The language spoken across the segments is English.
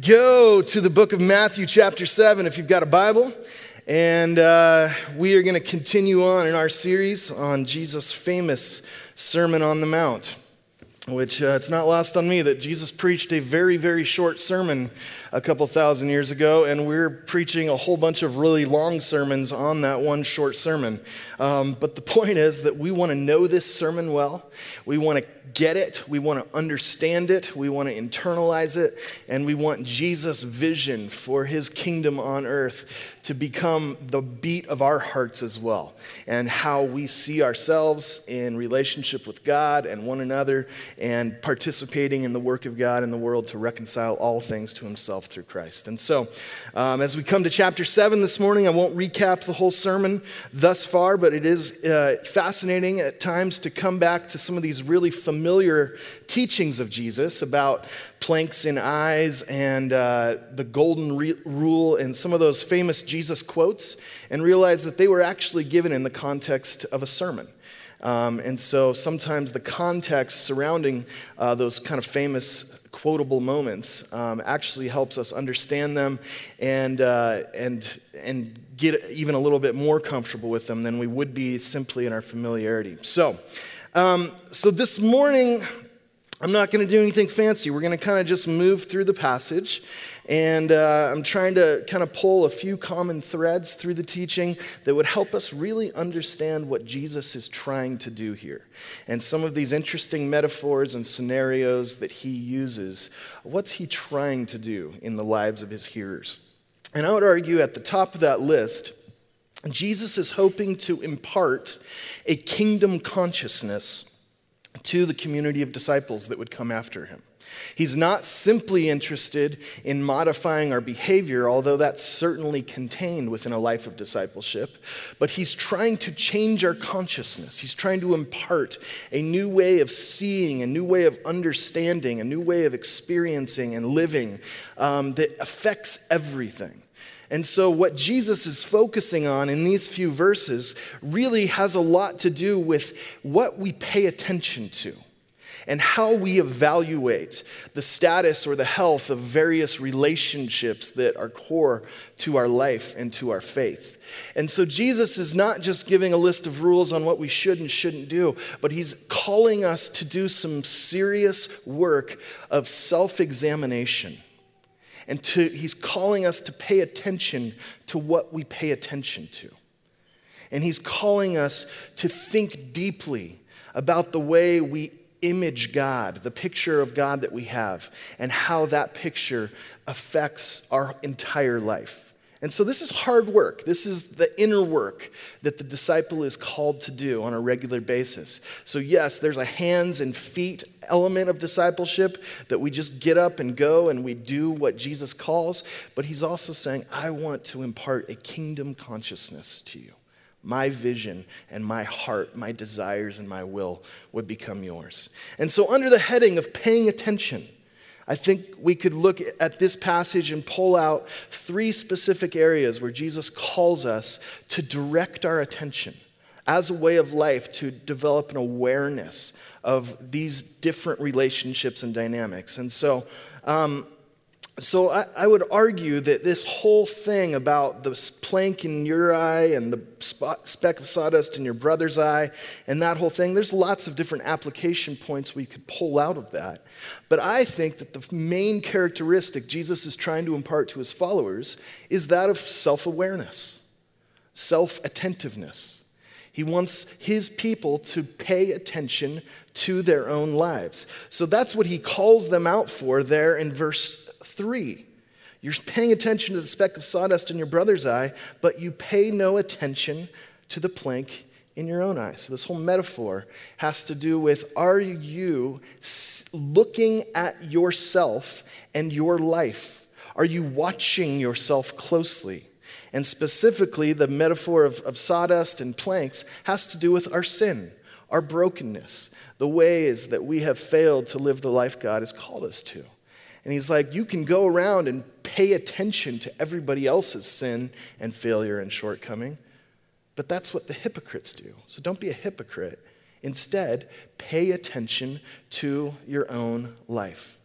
go to the book of Matthew, chapter 7, if you've got a Bible. And uh, we are going to continue on in our series on Jesus' famous Sermon on the Mount, which uh, it's not lost on me that Jesus preached a very, very short sermon a couple thousand years ago, and we're preaching a whole bunch of really long sermons on that one short sermon. Um, but the point is that we want to know this sermon well. We want to get it. We want to understand it. We want to internalize it. And we want Jesus' vision for his kingdom on earth to become the beat of our hearts as well. And how we see ourselves in relationship with God and one another and participating in the work of God in the world to reconcile all things to himself through Christ. And so, um, as we come to chapter 7 this morning, I won't recap the whole sermon thus far, but it is uh, fascinating at times to come back to some of these really familiar teachings of Jesus about planks in eyes and uh, the golden re- rule and some of those famous Jesus quotes and realize that they were actually given in the context of a sermon. Um, and so sometimes the context surrounding uh, those kind of famous quotable moments um, actually helps us understand them and, uh, and, and get even a little bit more comfortable with them than we would be simply in our familiarity. So, um, so this morning, I'm not going to do anything fancy. We're going to kind of just move through the passage. And uh, I'm trying to kind of pull a few common threads through the teaching that would help us really understand what Jesus is trying to do here. And some of these interesting metaphors and scenarios that he uses. What's he trying to do in the lives of his hearers? And I would argue at the top of that list, Jesus is hoping to impart a kingdom consciousness to the community of disciples that would come after him. He's not simply interested in modifying our behavior, although that's certainly contained within a life of discipleship, but he's trying to change our consciousness. He's trying to impart a new way of seeing, a new way of understanding, a new way of experiencing and living um, that affects everything. And so, what Jesus is focusing on in these few verses really has a lot to do with what we pay attention to and how we evaluate the status or the health of various relationships that are core to our life and to our faith. And so, Jesus is not just giving a list of rules on what we should and shouldn't do, but he's calling us to do some serious work of self examination and to, he's calling us to pay attention to what we pay attention to. And he's calling us to think deeply about the way we image God, the picture of God that we have, and how that picture affects our entire life. And so, this is hard work. This is the inner work that the disciple is called to do on a regular basis. So, yes, there's a hands and feet element of discipleship that we just get up and go and we do what Jesus calls. But he's also saying, I want to impart a kingdom consciousness to you. My vision and my heart, my desires and my will would become yours. And so, under the heading of paying attention, I think we could look at this passage and pull out three specific areas where Jesus calls us to direct our attention as a way of life to develop an awareness of these different relationships and dynamics. And so, um, so I, I, would argue that this whole thing about the plank in your eye and the spot, speck of sawdust in your brother's eye and that whole thing, there's lots of different application points we could pull out of that. But I think that the main characteristic Jesus is trying to impart to his followers is that of self awareness, self attentiveness. He wants his people to pay attention to their own lives. So that's what he calls them out for there in verse three. You're paying attention to the speck of sawdust in your brother's eye, but you pay no attention to the plank in your own eye. So, this whole metaphor has to do with are you looking at yourself and your life? Are you watching yourself closely? And specifically, the metaphor of, of sawdust and planks has to do with our sin, our brokenness, the ways that we have failed to live the life God has called us to. And he's like, you can go around and pay attention to everybody else's sin and failure and shortcoming, but that's what the hypocrites do. So don't be a hypocrite. Instead, pay attention to your own life.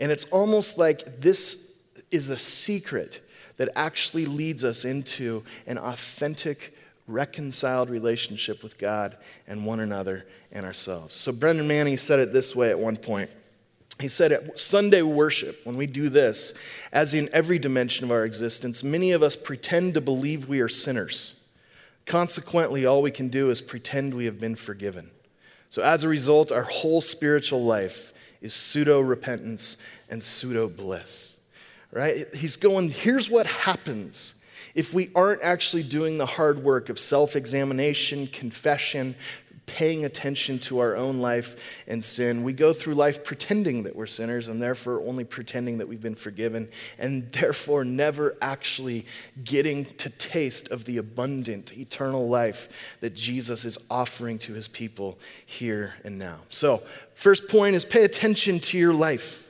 And it's almost like this is a secret that actually leads us into an authentic, reconciled relationship with God and one another and ourselves. So, Brennan Manning said it this way at one point. He said at Sunday worship, when we do this, as in every dimension of our existence, many of us pretend to believe we are sinners. Consequently, all we can do is pretend we have been forgiven. So, as a result, our whole spiritual life is pseudo repentance and pseudo bliss. Right? He's going, here's what happens if we aren't actually doing the hard work of self examination, confession, paying attention to our own life and sin. We go through life pretending that we're sinners and therefore only pretending that we've been forgiven and therefore never actually getting to taste of the abundant eternal life that Jesus is offering to his people here and now. So, first point is pay attention to your life.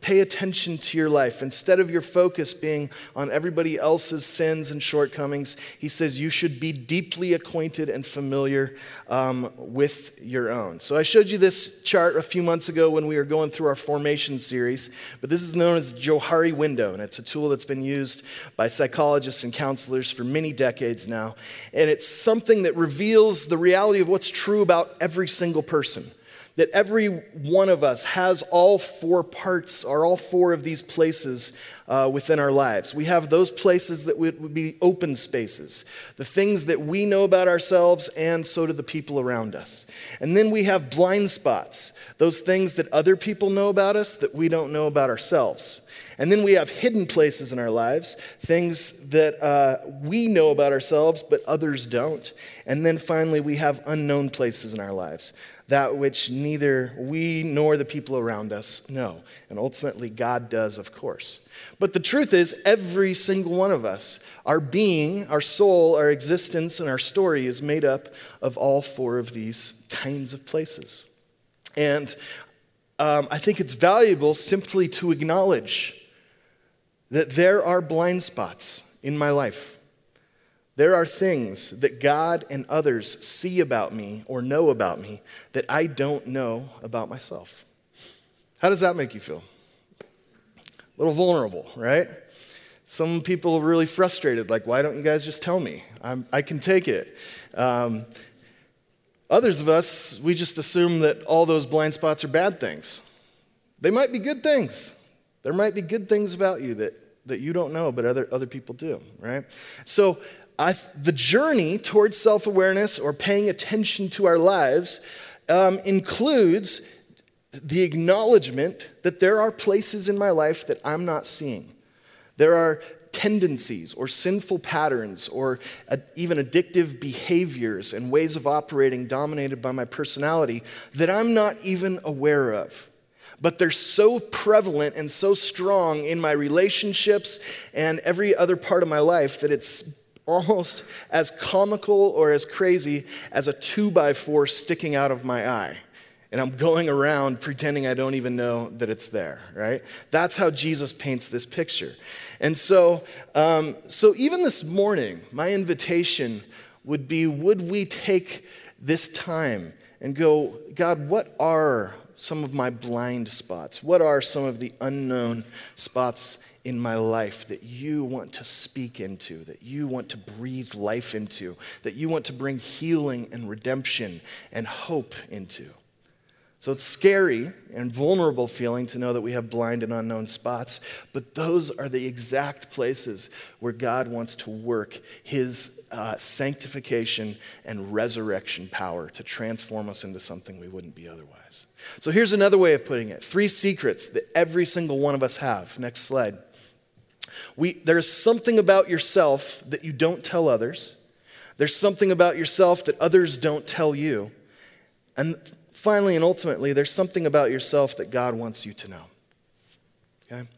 Pay attention to your life. Instead of your focus being on everybody else's sins and shortcomings, he says you should be deeply acquainted and familiar um, with your own. So I showed you this chart a few months ago when we were going through our formation series, but this is known as Johari window, and it's a tool that's been used by psychologists and counselors for many decades now. And it's something that reveals the reality of what's true about every single person that every one of us has all four parts or all four of these places uh, within our lives. We have those places that would be open spaces, the things that we know about ourselves, and so do the people around us. And then we have blind spots, those things that other people know about us that we don't know about ourselves. And then we have hidden places in our lives, things that uh, we know about ourselves, but others don't. And then finally, we have unknown places in our lives, that which neither we nor the people around us know. And ultimately, God does, of course. But the truth is, every single one of us, our being, our soul, our existence, and our story is made up of all four of these kinds of places. And um, I think it's valuable simply to acknowledge that there are blind spots in my life. There are things that God and others see about me or know about me that I don't know about myself. How does that make you feel? A little vulnerable, right? Some people are really frustrated, like, why don't you guys just tell me? I'm, i can take it. Um, others of us, we just assume that all those blind spots are bad things. They might be good things. There might be good things about you that, that you don't know, but other, other people do, right? So I, the journey towards self awareness or paying attention to our lives um, includes the acknowledgement that there are places in my life that I'm not seeing. There are tendencies or sinful patterns or even addictive behaviors and ways of operating dominated by my personality that I'm not even aware of. But they're so prevalent and so strong in my relationships and every other part of my life that it's almost as comical or as crazy as a two by four sticking out of my eye. And I'm going around pretending I don't even know that it's there, right? That's how Jesus paints this picture. And so, um, so even this morning, my invitation would be would we take this time and go, God, what are some of my blind spots? What are some of the unknown spots in my life that you want to speak into, that you want to breathe life into, that you want to bring healing and redemption and hope into. So it's scary and vulnerable feeling to know that we have blind and unknown spots, but those are the exact places where God wants to work his uh, sanctification and resurrection power to transform us into something we wouldn't be otherwise. So here's another way of putting it three secrets that every single one of us have. Next slide. We, there's something about yourself that you don't tell others. There's something about yourself that others don't tell you. And finally and ultimately, there's something about yourself that God wants you to know. Okay?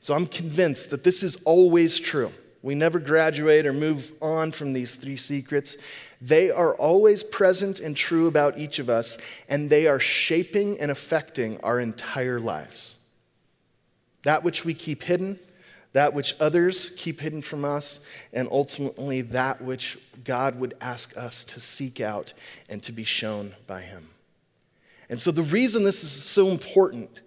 So I'm convinced that this is always true. We never graduate or move on from these three secrets. They are always present and true about each of us, and they are shaping and affecting our entire lives. That which we keep hidden, that which others keep hidden from us, and ultimately that which God would ask us to seek out and to be shown by Him. And so, the reason this is so important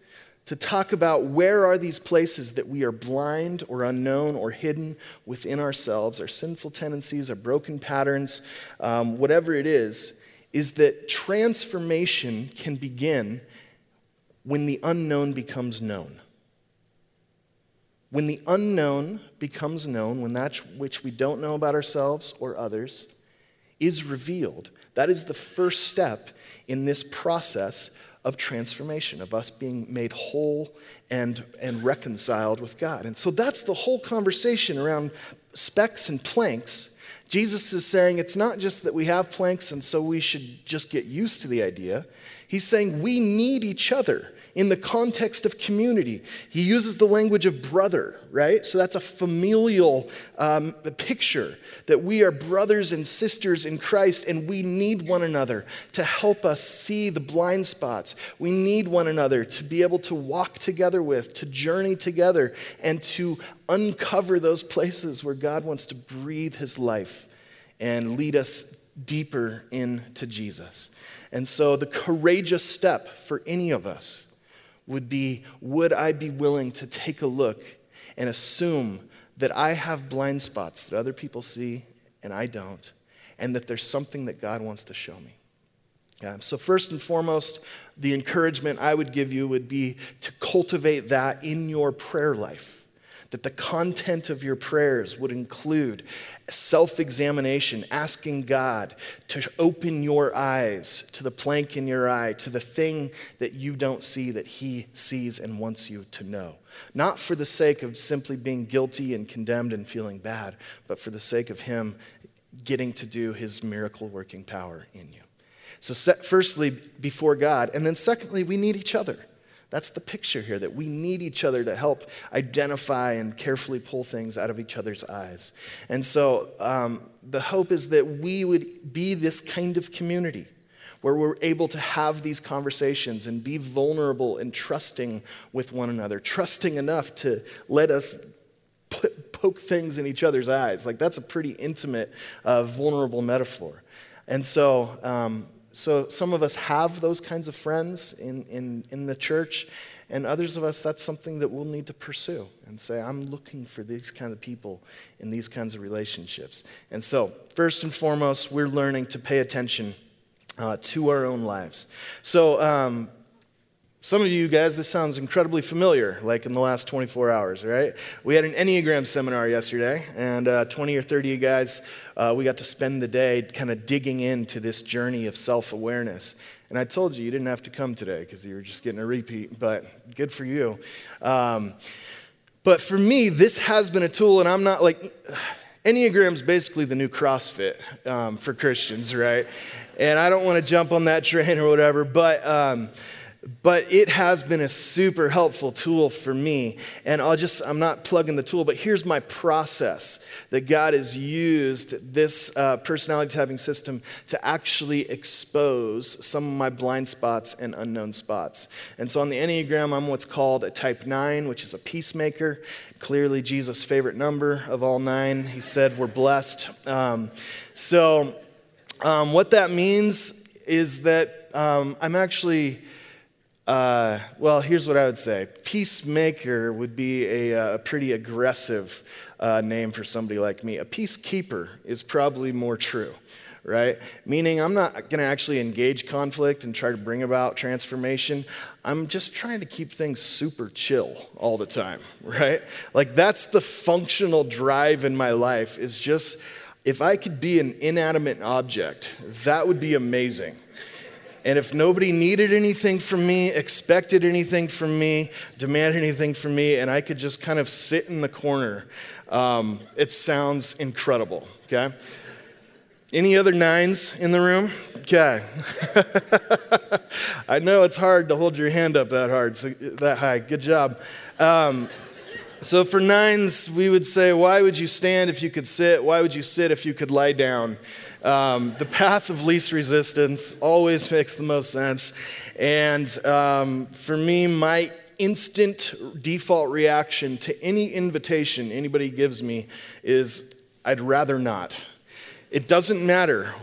to talk about where are these places that we are blind or unknown or hidden within ourselves, our sinful tendencies, our broken patterns, um, whatever it is, is that transformation can begin when the unknown becomes known. When the unknown becomes known, when that which we don't know about ourselves or others is revealed, that is the first step in this process of transformation, of us being made whole and, and reconciled with God. And so that's the whole conversation around specks and planks. Jesus is saying it's not just that we have planks and so we should just get used to the idea. He's saying we need each other in the context of community. He uses the language of brother, right? So that's a familial um, picture that we are brothers and sisters in Christ and we need one another to help us see the blind spots. We need one another to be able to walk together with, to journey together, and to uncover those places where God wants to breathe his life and lead us deeper into Jesus. And so, the courageous step for any of us would be would I be willing to take a look and assume that I have blind spots that other people see and I don't, and that there's something that God wants to show me? Yeah, so, first and foremost, the encouragement I would give you would be to cultivate that in your prayer life that the content of your prayers would include self examination, asking God to open your eyes to the plank in your eye, to the thing that you don't see that He sees and wants you to know. Not for the sake of simply being guilty and condemned and feeling bad, but for the sake of Him getting to do His miracle working power in you. So, firstly, before God, and then secondly, we need each other. That's the picture here that we need each other to help identify and carefully pull things out of each other's eyes. And so um, the hope is that we would be this kind of community where we're able to have these conversations and be vulnerable and trusting with one another, trusting enough to let us poke things in each other's eyes. Like, that's a pretty intimate, uh, vulnerable metaphor. And so, um, so some of us have those kinds of friends in, in, in the church, and others of us, that's something that we'll need to pursue and say, I'm looking for these kind of people in these kinds of relationships. And so, first and foremost, we're learning to pay attention uh, to our own lives. So, um, some of you guys, this sounds incredibly familiar, like in the last 24 hours, right? We had an Enneagram seminar yesterday, and uh, 20 or 30 guys, uh, we got to spend the day kind of digging into this journey of self awareness. And I told you you didn't have to come today because you were just getting a repeat, but good for you. Um, but for me, this has been a tool, and I'm not like, Enneagram's basically the new CrossFit um, for Christians, right? And I don't want to jump on that train or whatever, but. Um, but it has been a super helpful tool for me. And I'll just, I'm not plugging the tool, but here's my process that God has used this uh, personality typing system to actually expose some of my blind spots and unknown spots. And so on the Enneagram, I'm what's called a type 9, which is a peacemaker. Clearly, Jesus' favorite number of all nine. He said, We're blessed. Um, so, um, what that means is that um, I'm actually uh, well, here's what I would say Peacemaker would be a, uh, a pretty aggressive uh, name for somebody like me. A peacekeeper is probably more true, right? Meaning, I'm not going to actually engage conflict and try to bring about transformation. I'm just trying to keep things super chill all the time, right? Like, that's the functional drive in my life, is just if I could be an inanimate object, that would be amazing. And if nobody needed anything from me, expected anything from me, demanded anything from me, and I could just kind of sit in the corner, um, it sounds incredible, okay? Any other nines in the room? Okay. I know it's hard to hold your hand up that hard, so that high. Good job. Um, so for nines, we would say, why would you stand if you could sit? Why would you sit if you could lie down? Um, the path of least resistance always makes the most sense. And um, for me, my instant default reaction to any invitation anybody gives me is I'd rather not. It doesn't matter.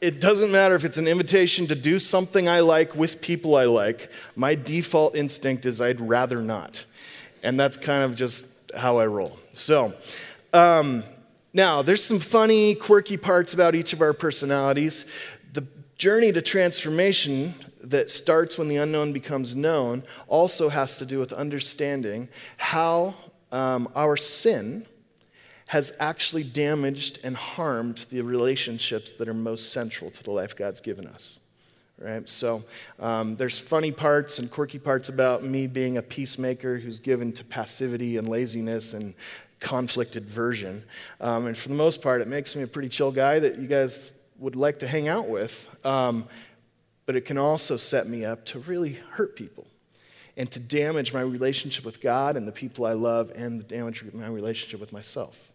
It, doesn't matter if it's an invitation to do something I like with people I like, my default instinct is I'd rather not. And that's kind of just how I roll. So, um, now there's some funny, quirky parts about each of our personalities. The journey to transformation that starts when the unknown becomes known also has to do with understanding how um, our sin has actually damaged and harmed the relationships that are most central to the life God's given us. Right? So um, there's funny parts and quirky parts about me being a peacemaker who's given to passivity and laziness and conflict aversion. Um, and for the most part, it makes me a pretty chill guy that you guys would like to hang out with. Um, but it can also set me up to really hurt people and to damage my relationship with God and the people I love and damage my relationship with myself.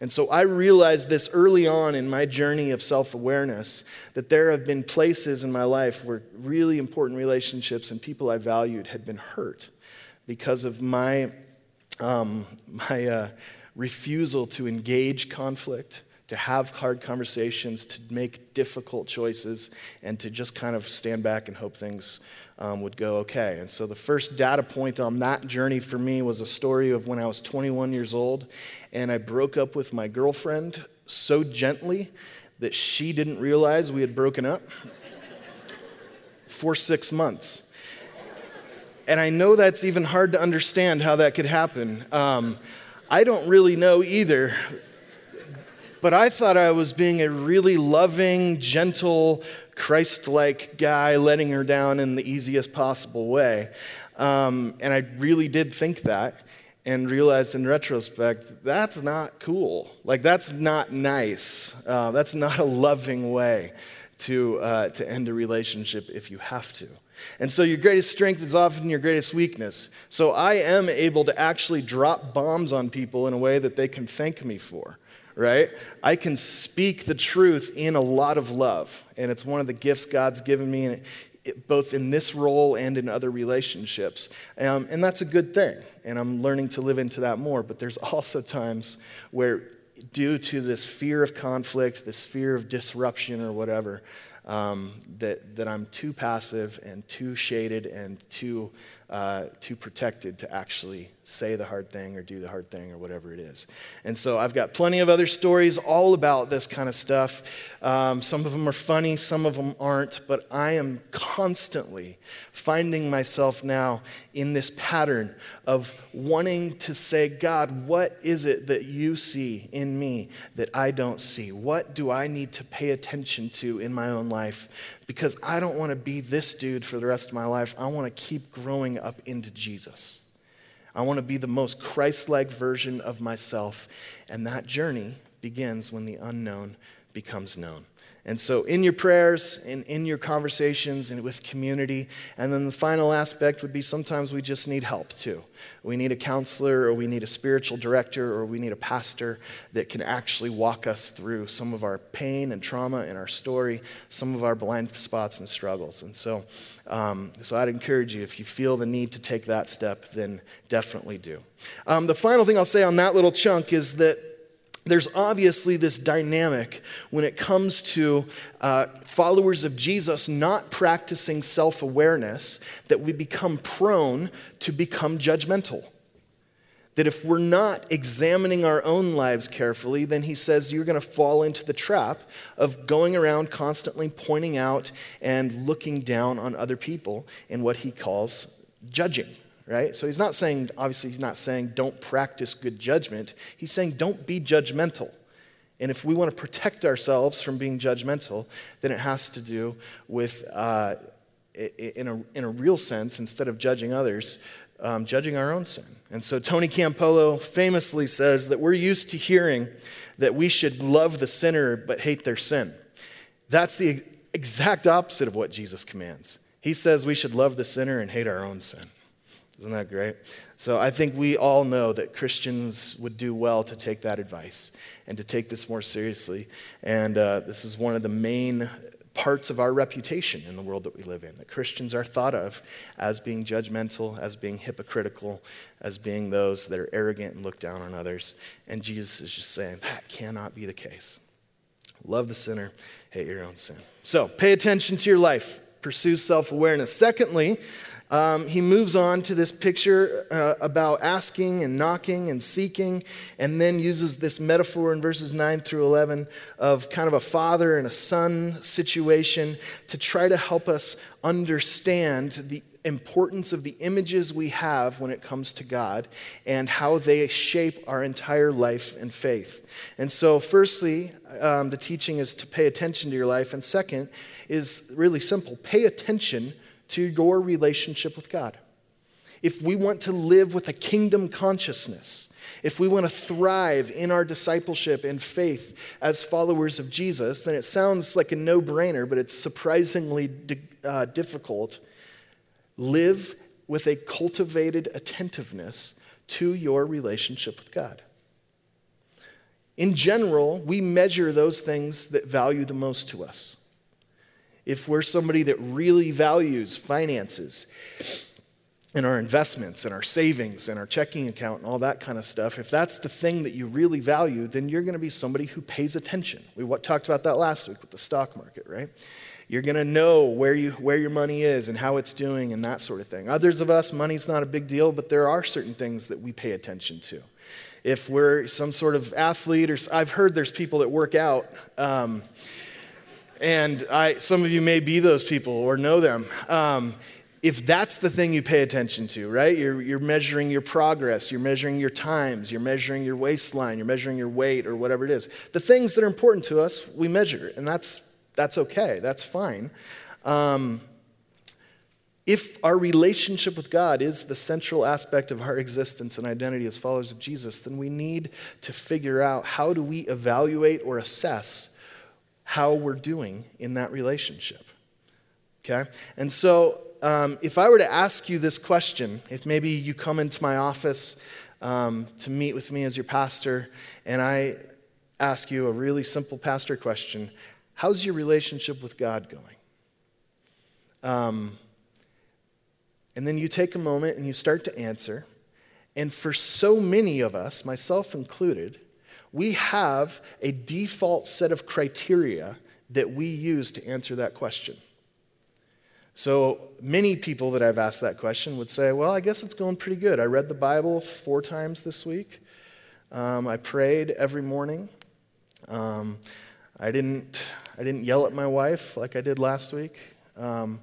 And so I realized this early on in my journey of self awareness that there have been places in my life where really important relationships and people I valued had been hurt because of my, um, my uh, refusal to engage conflict to have hard conversations, to make difficult choices, and to just kind of stand back and hope things um, would go okay. And so the first data point on that journey for me was a story of when I was 21 years old, and I broke up with my girlfriend so gently that she didn't realize we had broken up for six months. And I know that's even hard to understand how that could happen. Um, I don't really know either, but I thought I was being a really loving, gentle, Christ like guy, letting her down in the easiest possible way. Um, and I really did think that and realized in retrospect that's not cool. Like, that's not nice. Uh, that's not a loving way to, uh, to end a relationship if you have to. And so, your greatest strength is often your greatest weakness. So, I am able to actually drop bombs on people in a way that they can thank me for right? I can speak the truth in a lot of love. And it's one of the gifts God's given me, both in this role and in other relationships. Um, and that's a good thing. And I'm learning to live into that more. But there's also times where, due to this fear of conflict, this fear of disruption or whatever, um, that, that I'm too passive and too shaded and too, uh, too protected to actually say the hard thing or do the hard thing or whatever it is. And so I've got plenty of other stories all about this kind of stuff. Um, some of them are funny, some of them aren't, but I am constantly finding myself now in this pattern of wanting to say, God, what is it that you see in me that I don't see? What do I need to pay attention to in my own life? Because I don't want to be this dude for the rest of my life. I want to keep growing up into Jesus. I want to be the most Christ like version of myself. And that journey begins when the unknown becomes known. And so, in your prayers and in your conversations and with community. And then the final aspect would be sometimes we just need help too. We need a counselor, or we need a spiritual director, or we need a pastor that can actually walk us through some of our pain and trauma and our story, some of our blind spots and struggles. And so, um, so I'd encourage you, if you feel the need to take that step, then definitely do. Um, the final thing I'll say on that little chunk is that there's obviously this dynamic when it comes to uh, followers of Jesus not practicing self awareness that we become prone to become judgmental. That if we're not examining our own lives carefully, then he says you're going to fall into the trap of going around constantly pointing out and looking down on other people in what he calls judging right? So he's not saying, obviously, he's not saying don't practice good judgment. He's saying don't be judgmental. And if we want to protect ourselves from being judgmental, then it has to do with, uh, in, a, in a real sense, instead of judging others, um, judging our own sin. And so Tony Campolo famously says that we're used to hearing that we should love the sinner but hate their sin. That's the exact opposite of what Jesus commands. He says we should love the sinner and hate our own sin. Isn't that great? So I think we all know that Christians would do well to take that advice and to take this more seriously. And uh, this is one of the main parts of our reputation in the world that we live in that Christians are thought of as being judgmental, as being hypocritical, as being those that are arrogant and look down on others. And Jesus is just saying that cannot be the case. Love the sinner, hate your own sin. So pay attention to your life, pursue self awareness. Secondly, um, he moves on to this picture uh, about asking and knocking and seeking, and then uses this metaphor in verses 9 through 11 of kind of a father and a son situation to try to help us understand the importance of the images we have when it comes to God and how they shape our entire life and faith. And so, firstly, um, the teaching is to pay attention to your life, and second is really simple pay attention to your relationship with God. If we want to live with a kingdom consciousness, if we want to thrive in our discipleship and faith as followers of Jesus, then it sounds like a no brainer, but it's surprisingly di- uh, difficult. Live with a cultivated attentiveness to your relationship with God. In general, we measure those things that value the most to us if we're somebody that really values finances and our investments and our savings and our checking account and all that kind of stuff, if that's the thing that you really value, then you're going to be somebody who pays attention. We talked about that last week with the stock market, right? You're going to know where, you, where your money is and how it's doing and that sort of thing. Others of us, money's not a big deal, but there are certain things that we pay attention to. If we're some sort of athlete, or I've heard there's people that work out. Um, and I, some of you may be those people or know them. Um, if that's the thing you pay attention to, right? You're, you're measuring your progress, you're measuring your times, you're measuring your waistline, you're measuring your weight, or whatever it is. The things that are important to us, we measure, and that's, that's okay, that's fine. Um, if our relationship with God is the central aspect of our existence and identity as followers of Jesus, then we need to figure out how do we evaluate or assess how we're doing in that relationship. Okay? And so, um, if I were to ask you this question, if maybe you come into my office um, to meet with me as your pastor, and I ask you a really simple pastor question How's your relationship with God going? Um, and then you take a moment and you start to answer. And for so many of us, myself included, we have a default set of criteria that we use to answer that question. So many people that I've asked that question would say, Well, I guess it's going pretty good. I read the Bible four times this week. Um, I prayed every morning. Um, I, didn't, I didn't yell at my wife like I did last week. Um,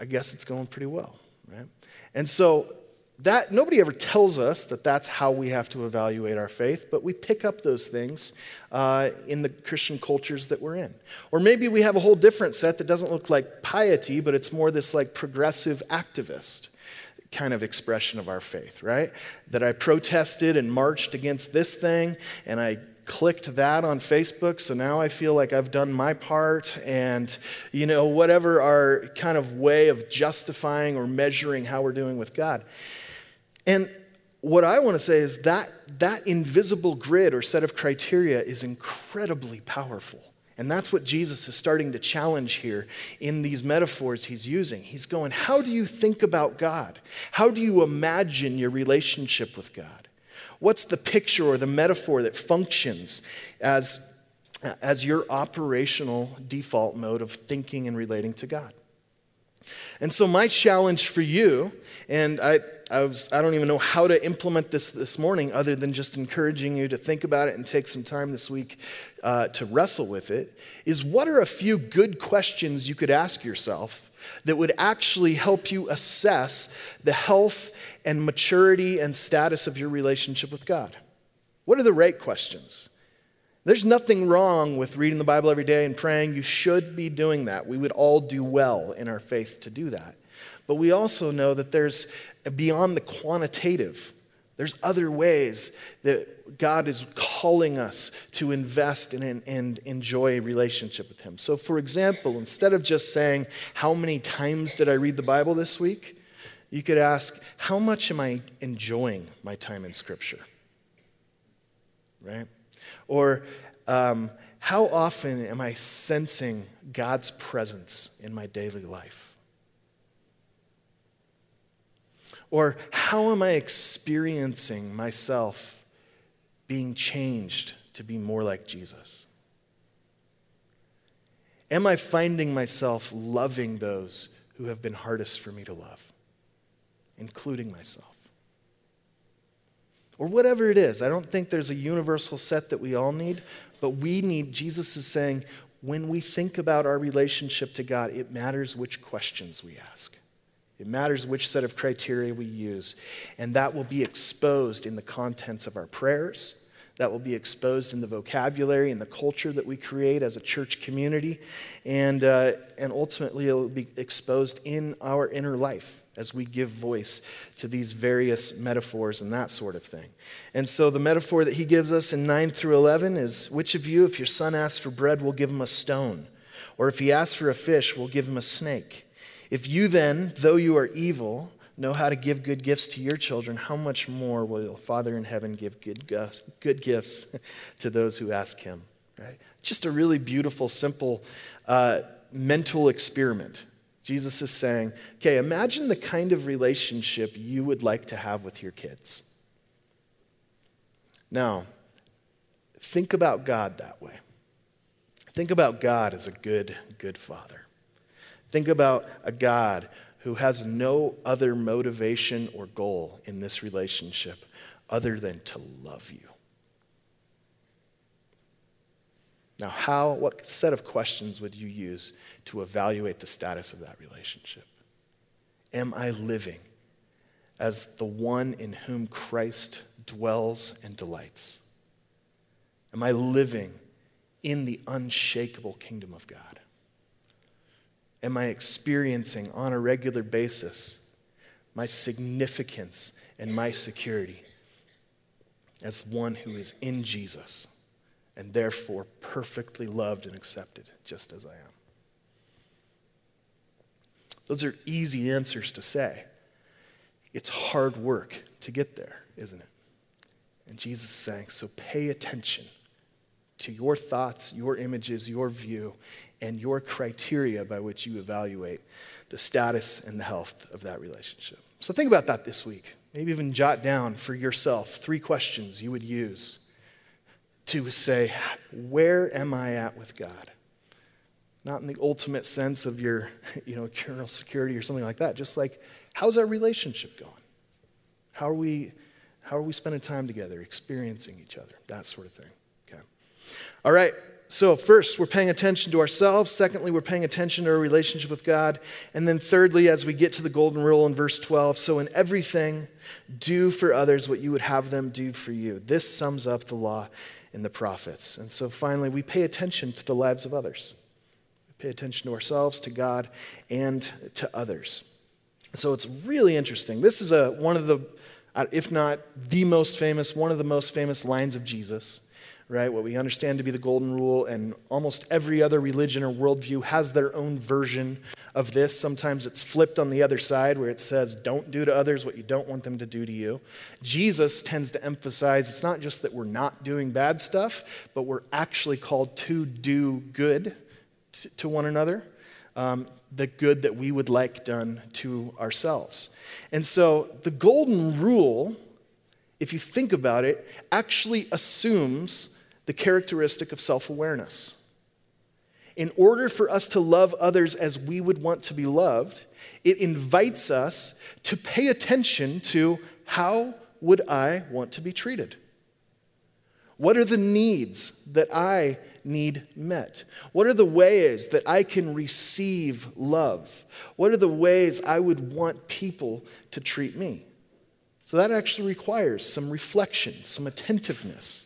I guess it's going pretty well, right? And so that nobody ever tells us that that's how we have to evaluate our faith but we pick up those things uh, in the christian cultures that we're in or maybe we have a whole different set that doesn't look like piety but it's more this like progressive activist kind of expression of our faith right that i protested and marched against this thing and i clicked that on Facebook, so now I feel like I've done my part, and you know, whatever our kind of way of justifying or measuring how we're doing with God. And what I want to say is that that invisible grid or set of criteria is incredibly powerful. And that's what Jesus is starting to challenge here in these metaphors he's using. He's going, How do you think about God? How do you imagine your relationship with God? What's the picture or the metaphor that functions as, as your operational default mode of thinking and relating to God? And so, my challenge for you, and I, I, was, I don't even know how to implement this this morning other than just encouraging you to think about it and take some time this week uh, to wrestle with it, is what are a few good questions you could ask yourself that would actually help you assess the health and maturity and status of your relationship with God? What are the right questions? There's nothing wrong with reading the Bible every day and praying. You should be doing that. We would all do well in our faith to do that. But we also know that there's beyond the quantitative, there's other ways that God is calling us to invest in and, and enjoy a relationship with Him. So, for example, instead of just saying, How many times did I read the Bible this week? you could ask, How much am I enjoying my time in Scripture? Right? Or, um, How often am I sensing God's presence in my daily life? Or how am I experiencing myself being changed to be more like Jesus? Am I finding myself loving those who have been hardest for me to love, including myself? Or whatever it is. I don't think there's a universal set that we all need, but we need, Jesus is saying, when we think about our relationship to God, it matters which questions we ask. It matters which set of criteria we use. And that will be exposed in the contents of our prayers. That will be exposed in the vocabulary and the culture that we create as a church community. And, uh, and ultimately, it will be exposed in our inner life as we give voice to these various metaphors and that sort of thing. And so, the metaphor that he gives us in 9 through 11 is which of you, if your son asks for bread, will give him a stone? Or if he asks for a fish, will give him a snake? If you then, though you are evil, know how to give good gifts to your children, how much more will your Father in heaven give good, good gifts to those who ask him? Right? Just a really beautiful, simple uh, mental experiment. Jesus is saying, okay, imagine the kind of relationship you would like to have with your kids. Now, think about God that way. Think about God as a good, good father. Think about a God who has no other motivation or goal in this relationship other than to love you. Now, how, what set of questions would you use to evaluate the status of that relationship? Am I living as the one in whom Christ dwells and delights? Am I living in the unshakable kingdom of God? Am I experiencing on a regular basis my significance and my security as one who is in Jesus and therefore perfectly loved and accepted just as I am? Those are easy answers to say. It's hard work to get there, isn't it? And Jesus is saying, so pay attention to your thoughts, your images, your view, and your criteria by which you evaluate the status and the health of that relationship. So think about that this week. Maybe even jot down for yourself three questions you would use to say, Where am I at with God? Not in the ultimate sense of your, you know, eternal security or something like that. Just like, how's our relationship going? How are we, how are we spending time together, experiencing each other? That sort of thing. Okay. All right. So, first, we're paying attention to ourselves. Secondly, we're paying attention to our relationship with God. And then, thirdly, as we get to the golden rule in verse 12, so in everything, do for others what you would have them do for you. This sums up the law and the prophets. And so, finally, we pay attention to the lives of others. We pay attention to ourselves, to God, and to others. So, it's really interesting. This is a, one of the, uh, if not the most famous, one of the most famous lines of Jesus right? What we understand to be the golden rule, and almost every other religion or worldview has their own version of this. Sometimes it's flipped on the other side where it says, don't do to others what you don't want them to do to you. Jesus tends to emphasize it's not just that we're not doing bad stuff, but we're actually called to do good to one another. Um, the good that we would like done to ourselves. And so the golden rule, if you think about it, actually assumes the characteristic of self awareness. In order for us to love others as we would want to be loved, it invites us to pay attention to how would I want to be treated? What are the needs that I need met? What are the ways that I can receive love? What are the ways I would want people to treat me? So that actually requires some reflection, some attentiveness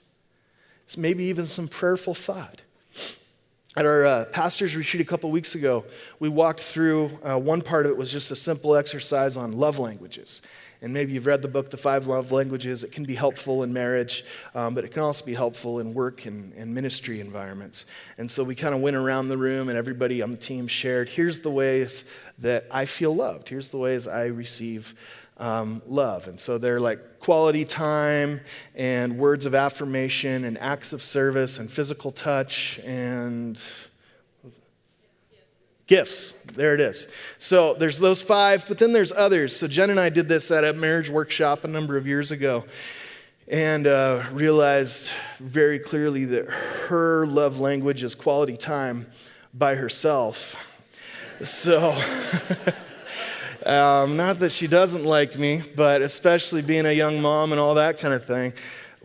maybe even some prayerful thought. At our uh, pastor's retreat a couple weeks ago, we walked through uh, one part of it was just a simple exercise on love languages. And maybe you've read the book, The Five Love Languages. It can be helpful in marriage, um, but it can also be helpful in work and, and ministry environments. And so we kind of went around the room, and everybody on the team shared here's the ways that I feel loved, here's the ways I receive um, love. And so they're like quality time and words of affirmation and acts of service and physical touch and gifts. There it is. So there's those five, but then there's others. So Jen and I did this at a marriage workshop a number of years ago and uh, realized very clearly that her love language is quality time by herself. So, um, not that she doesn't like me, but especially being a young mom and all that kind of thing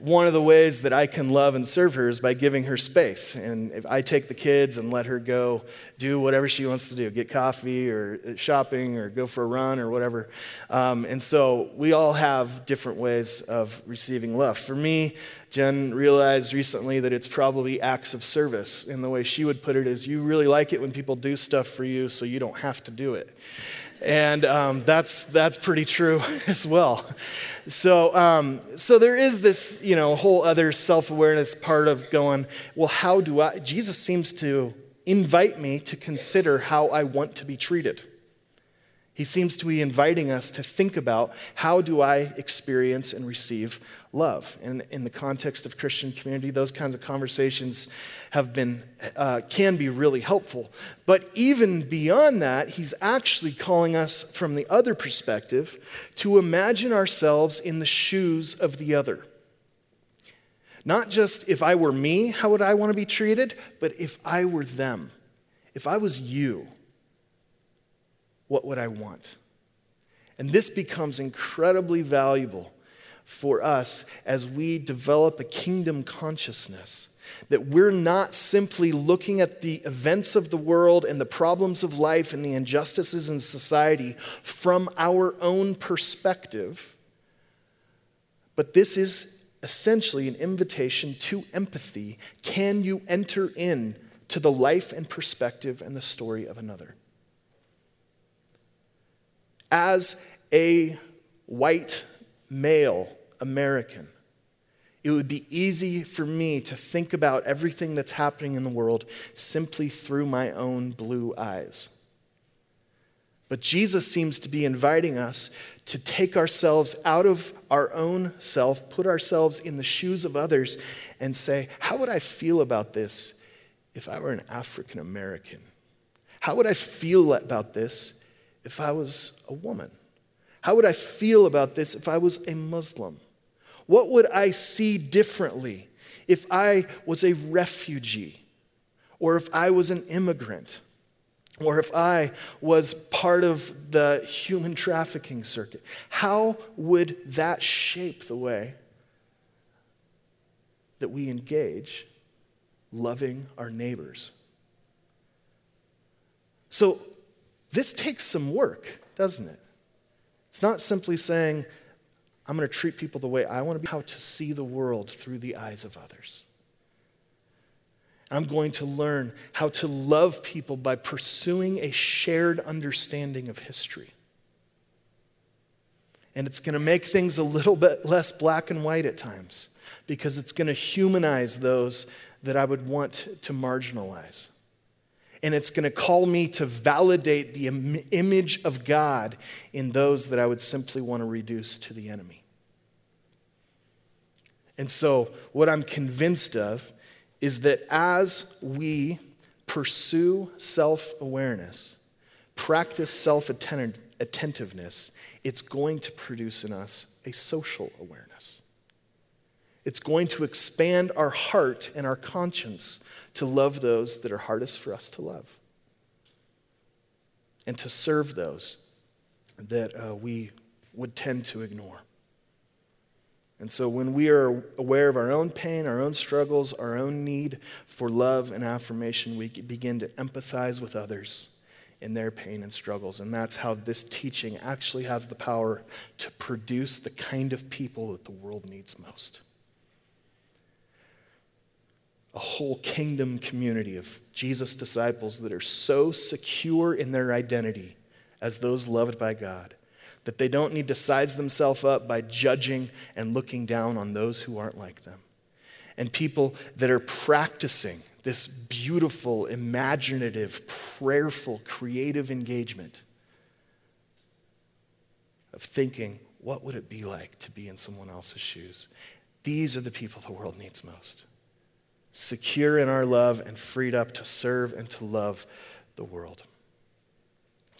one of the ways that I can love and serve her is by giving her space. And if I take the kids and let her go do whatever she wants to do get coffee or shopping or go for a run or whatever. Um, and so we all have different ways of receiving love. For me, Jen realized recently that it's probably acts of service. And the way she would put it is you really like it when people do stuff for you so you don't have to do it. And um, that's, that's pretty true as well. So, um, so there is this, you know, whole other self awareness part of going, well, how do I? Jesus seems to invite me to consider how I want to be treated. He seems to be inviting us to think about how do I experience and receive love. And in the context of Christian community, those kinds of conversations have been, uh, can be really helpful. But even beyond that, he's actually calling us from the other perspective to imagine ourselves in the shoes of the other. Not just if I were me, how would I want to be treated, but if I were them, if I was you what would I want? And this becomes incredibly valuable for us as we develop a kingdom consciousness. That we're not simply looking at the events of the world and the problems of life and the injustices in society from our own perspective, but this is essentially an invitation to empathy. Can you enter in to the life and perspective and the story of another? As a white male American, it would be easy for me to think about everything that's happening in the world simply through my own blue eyes. But Jesus seems to be inviting us to take ourselves out of our own self, put ourselves in the shoes of others, and say, How would I feel about this if I were an African American? How would I feel about this if I was a woman? How would I feel about this if I was a Muslim? What would I see differently if I was a refugee? Or if I was an immigrant? Or if I was part of the human trafficking circuit? How would that shape the way that we engage loving our neighbors? So, this takes some work, doesn't it? It's not simply saying, I'm going to treat people the way I want to be, how to see the world through the eyes of others. I'm going to learn how to love people by pursuing a shared understanding of history. And it's going to make things a little bit less black and white at times because it's going to humanize those that I would want to marginalize and it's going to call me to validate the Im- image of God in those that I would simply want to reduce to the enemy. And so, what I'm convinced of is that as we pursue self awareness, practice self attentiveness, it's going to produce in us a social awareness. It's going to expand our heart and our conscience to love those that are hardest for us to love and to serve those that uh, we would tend to ignore. And so, when we are aware of our own pain, our own struggles, our own need for love and affirmation, we begin to empathize with others in their pain and struggles. And that's how this teaching actually has the power to produce the kind of people that the world needs most a whole kingdom community of Jesus' disciples that are so secure in their identity as those loved by God that they don't need to size themselves up by judging and looking down on those who aren't like them. And people that are practicing this beautiful, imaginative, prayerful, creative engagement of thinking, what would it be like to be in someone else's shoes? These are the people the world needs most secure in our love and freed up to serve and to love the world.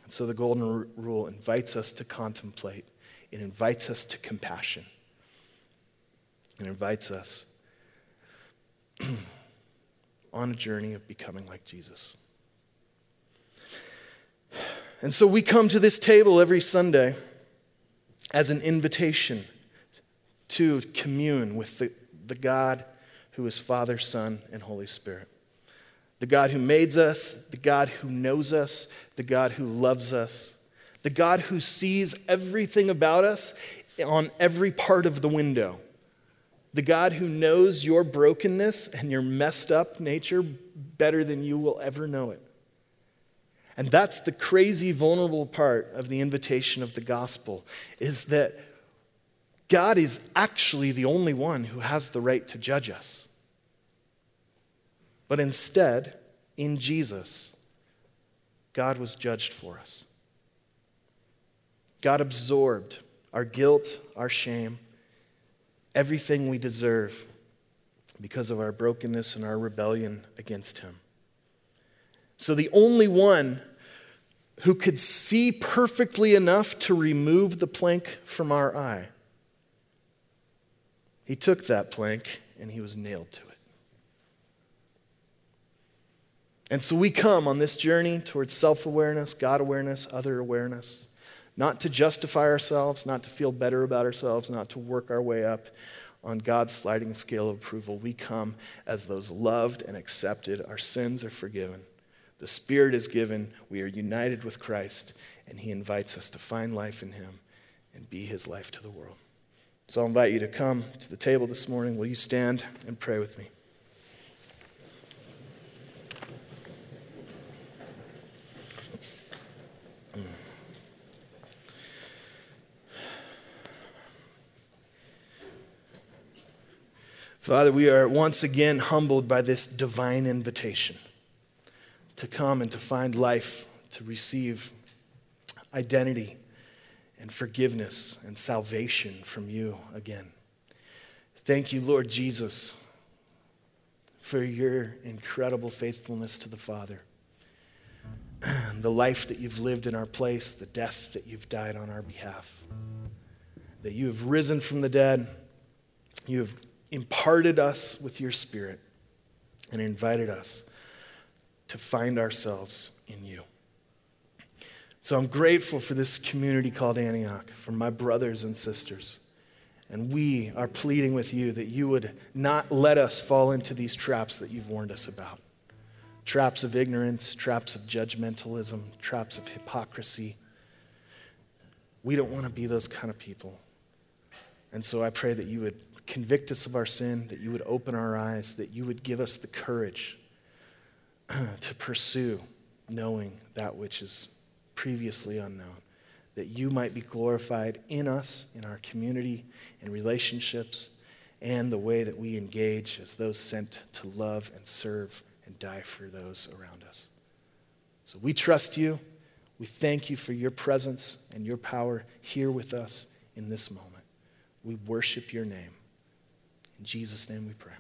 And so the Golden Rule invites us to contemplate, it invites us to compassion, it invites us on a journey of becoming like Jesus. And so we come to this table every Sunday as an invitation to commune with the, the God who is Father, Son, and Holy Spirit. The God who made us, the God who knows us, the God who loves us, the God who sees everything about us on every part of the window, the God who knows your brokenness and your messed up nature better than you will ever know it. And that's the crazy, vulnerable part of the invitation of the gospel is that God is actually the only one who has the right to judge us. But instead, in Jesus, God was judged for us. God absorbed our guilt, our shame, everything we deserve because of our brokenness and our rebellion against Him. So the only one who could see perfectly enough to remove the plank from our eye, he took that plank and he was nailed to it. And so we come on this journey towards self awareness, God awareness, other awareness, not to justify ourselves, not to feel better about ourselves, not to work our way up on God's sliding scale of approval. We come as those loved and accepted. Our sins are forgiven. The Spirit is given. We are united with Christ, and He invites us to find life in Him and be His life to the world. So I'll invite you to come to the table this morning. Will you stand and pray with me? Father, we are once again humbled by this divine invitation to come and to find life, to receive identity and forgiveness and salvation from you again. Thank you, Lord Jesus, for your incredible faithfulness to the Father, the life that you've lived in our place, the death that you've died on our behalf, that you have risen from the dead, you have imparted us with your Spirit, and invited us to find ourselves in you. So I'm grateful for this community called Antioch, for my brothers and sisters. And we are pleading with you that you would not let us fall into these traps that you've warned us about traps of ignorance, traps of judgmentalism, traps of hypocrisy. We don't want to be those kind of people. And so I pray that you would convict us of our sin, that you would open our eyes, that you would give us the courage to pursue knowing that which is previously unknown, that you might be glorified in us, in our community, in relationships, and the way that we engage as those sent to love and serve and die for those around us. So we trust you. We thank you for your presence and your power here with us in this moment. We worship your name. In Jesus' name we pray.